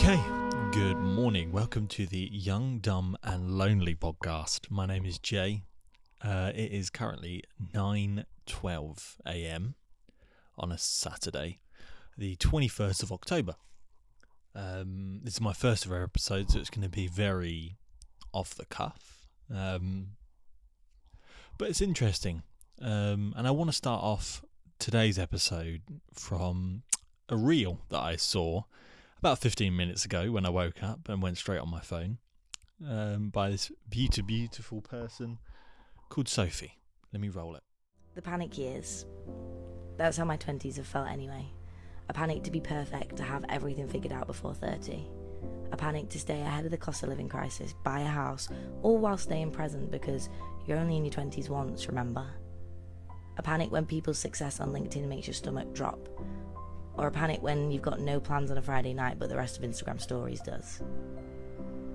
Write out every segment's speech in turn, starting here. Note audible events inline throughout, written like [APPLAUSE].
Okay, good morning. Welcome to the Young, Dumb, and Lonely podcast. My name is Jay. Uh, it is currently 9:12 a.m. on a Saturday, the 21st of October. Um, this is my first ever episode, so it's going to be very off the cuff. Um, but it's interesting. Um, and I want to start off today's episode from a reel that I saw about 15 minutes ago when I woke up and went straight on my phone um, by this beautiful, beautiful person called Sophie. Let me roll it. The panic years. That's how my 20s have felt anyway. A panic to be perfect, to have everything figured out before 30. A panic to stay ahead of the cost of living crisis, buy a house, all while staying present because you're only in your 20s once, remember? A panic when people's success on LinkedIn makes your stomach drop. Or a panic when you've got no plans on a Friday night but the rest of Instagram stories does.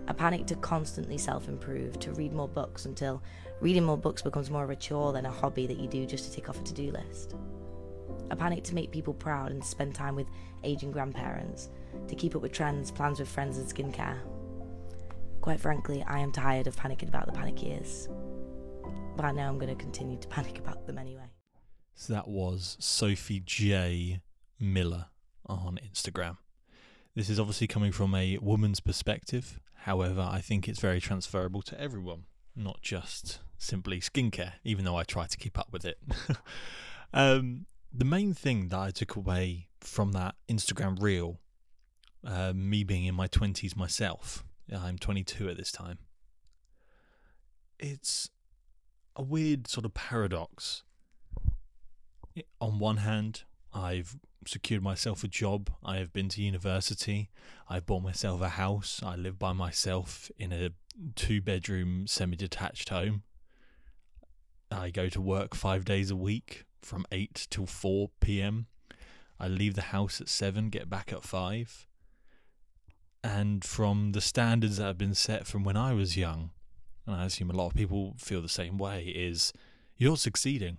A panic to constantly self improve, to read more books until reading more books becomes more of a chore than a hobby that you do just to tick off a to do list. A panic to make people proud and spend time with aging grandparents, to keep up with trends, plans with friends, and skincare. Quite frankly, I am tired of panicking about the panic years. But I know I'm going to continue to [LAUGHS] panic about them anyway. So that was Sophie J. Miller on Instagram. This is obviously coming from a woman's perspective. However, I think it's very transferable to everyone, not just simply skincare, even though I try to keep up with it. [LAUGHS] um, the main thing that I took away from that Instagram reel, uh, me being in my 20s myself, I'm 22 at this time, it's a weird sort of paradox. On one hand, I've secured myself a job. I have been to university. I've bought myself a house. I live by myself in a two bedroom semi detached home. I go to work five days a week from 8 till 4 pm. I leave the house at 7, get back at 5. And from the standards that have been set from when I was young, and I assume a lot of people feel the same way, is you're succeeding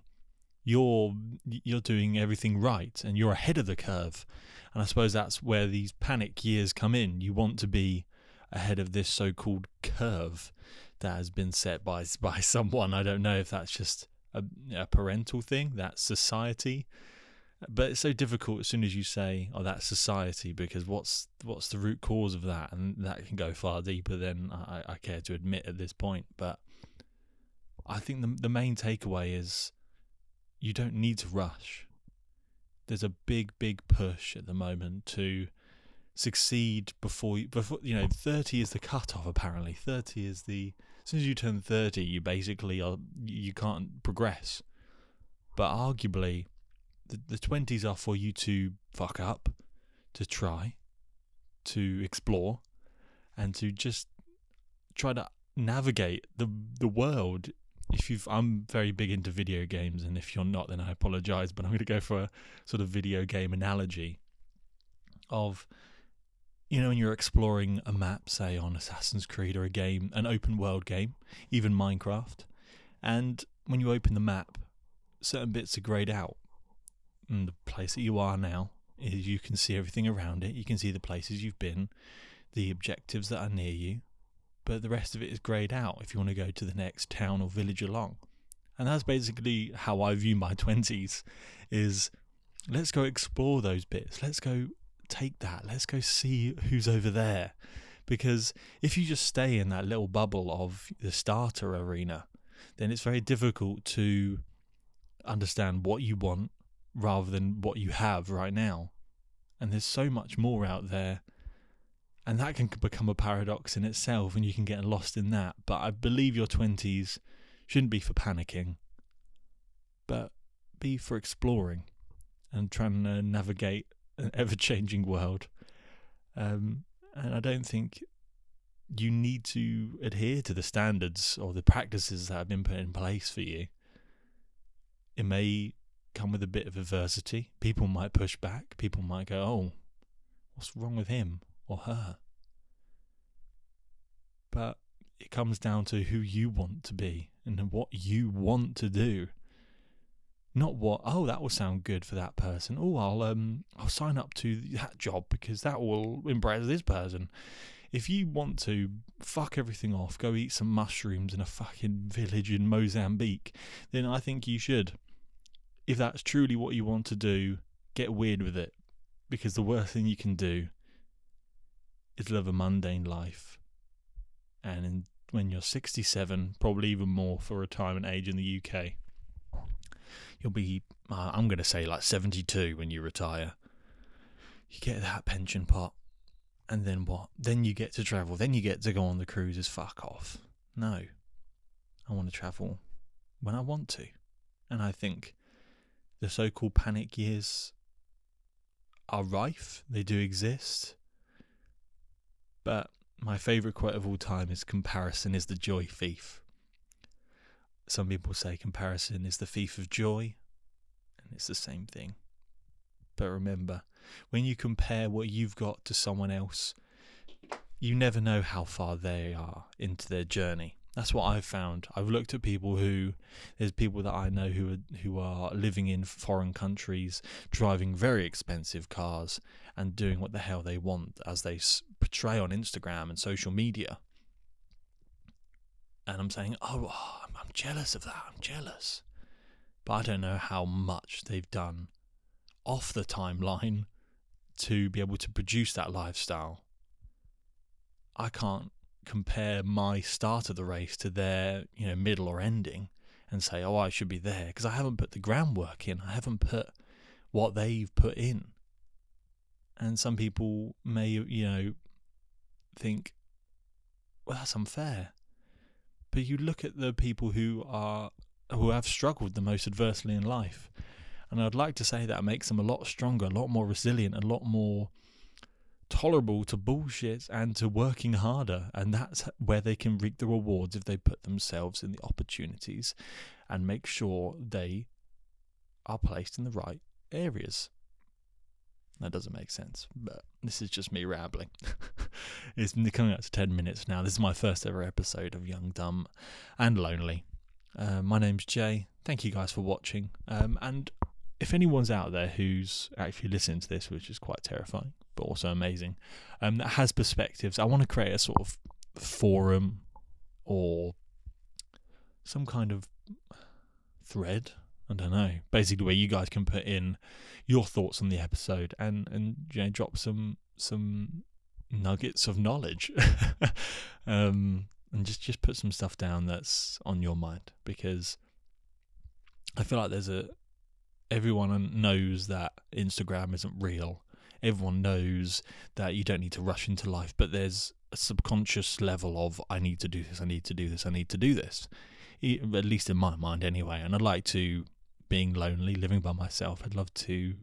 you're you're doing everything right and you're ahead of the curve. And i suppose that's where these panic years come in. You want to be ahead of this so-called curve that has been set by by [LAUGHS] someone. I don't know if that's just a, a parental thing that's society. But it's so difficult as soon as you say oh that's society because what's what's the root cause of that? And that can go far deeper than i, I care to admit at this point. But i think the, the main takeaway is you don't need to rush. There's a big, big push at the moment to succeed before you, before you know 30 is the cutoff apparently 30 is the as soon as you turn 30 you basically are you can't progress but arguably the, the 20s are for you to fuck up to try to explore and to just try to navigate the the world if you've I'm very big into video games and if you're not then I apologize but I'm going to go for a sort of video game analogy of you know when you're exploring a map say on Assassin's Creed or a game an open world game even Minecraft and when you open the map certain bits are grayed out. And the place that you are now is you can see everything around it you can see the places you've been the objectives that are near you but the rest of it is greyed out if you want to go to the next town or village along. And that's basically how I view my [LAUGHS] 20s is let's go explore those bits. Let's go take that. Let's go see who's over there. Because if you just stay in that little bubble of the starter arena, then it's very difficult to understand what you want rather than what you have right now. And there's so much more out there and that can become a paradox in itself and you can get lost in that. But i believe your 20s shouldn't be for panicking but be for exploring and trying to navigate an [LAUGHS] ever-changing world. Um, and i don't think you need to adhere to the standards or the practices that have been put in place for you. It may come with a bit of adversity. People might push back. People might go oh what's wrong with him or her. But it comes down to who you want to be and what you want to do. not what oh that will sound good for that person oh i'll um i'll sign up to that job because that will impress this person if you want to fuck everything off go eat some mushrooms in a fucking village in mozambique then i think you should if that's truly what you want to do get weird with it because the worst thing you can do is live a mundane life and in, when you're 67 probably even more for retirement age in the uk you'll be uh, I'm going to say like 72 when you retire. You get that pension pot and then what? Then you get to travel. Then you get to go on the cruises. Fuck off. No. I want to travel when I want to. And I think the so-called panic years are rife. They do exist. But my favorite quote of all time is comparison is the joy thief. Some people say comparison is the thief of joy, and it's the same thing. But remember, when you compare what you've got to someone else, you never know how far they are into their journey. That's what I've found. I've looked at people who there's people that I know who are who are living in foreign countries, driving very expensive cars and doing what the hell they want as they portray on Instagram and social media. And I'm saying, "Oh, oh I'm jealous of that. I'm jealous. But I don't know how much they've done off the timeline to be able to produce that lifestyle. I can't compare my start of the race to their, you know, middle or ending and say, "Oh, I should be there" because I haven't put the groundwork in. I haven't put what they've put in. And some people may, you know, think, "Well, that's unfair." But you look at the people who are who have struggled the most adversely in life, and I'd like to say that makes them a lot stronger, a lot more resilient, a lot more tolerable to bullshit and to working harder. And that's where they can reap the rewards if they put themselves in the opportunities and make sure they are placed in the right areas. That doesn't make sense, but this is just me rambling. [LAUGHS] it's coming up to 10 minutes now. This is my first ever episode of Young, Dumb, and Lonely. Uh, my name's Jay. Thank you guys for watching. Um, and if anyone's out there who's actually listening to this, which is quite terrifying, but also amazing, um, that has perspectives, I want to create a sort of forum or some kind of thread. I don't know, basically where you guys can put in your thoughts on the episode and and you know drop some some nuggets of knowledge, [LAUGHS] um, and just just put some stuff down that's on your mind because I feel like there's a everyone knows that Instagram isn't real. Everyone knows that you don't need to rush into life, but there's a subconscious level of I need to do this, I need to do this, I need to do this. At least in my mind, anyway. And I'd like to being lonely, living by myself. I'd love to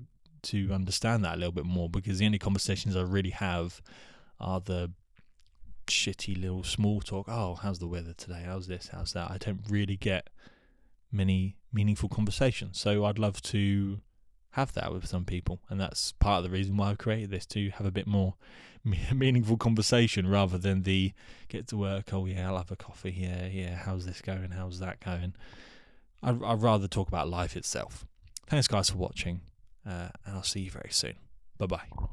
to understand that a little bit more because the only conversations I really have are the shitty little small talk. Oh, how's the weather today? How's this? How's that? I don't really get many meaningful conversations. So I'd love to have that with some people, and that's part of the reason why I've created this to have a bit more [LAUGHS] meaningful conversation rather than the get to work. Oh yeah, I'll have a coffee. Yeah, yeah. How's this going? How's that going? I'd, I'd rather talk about life itself. Thanks, guys, for watching, uh, and I'll see you very soon. Bye bye.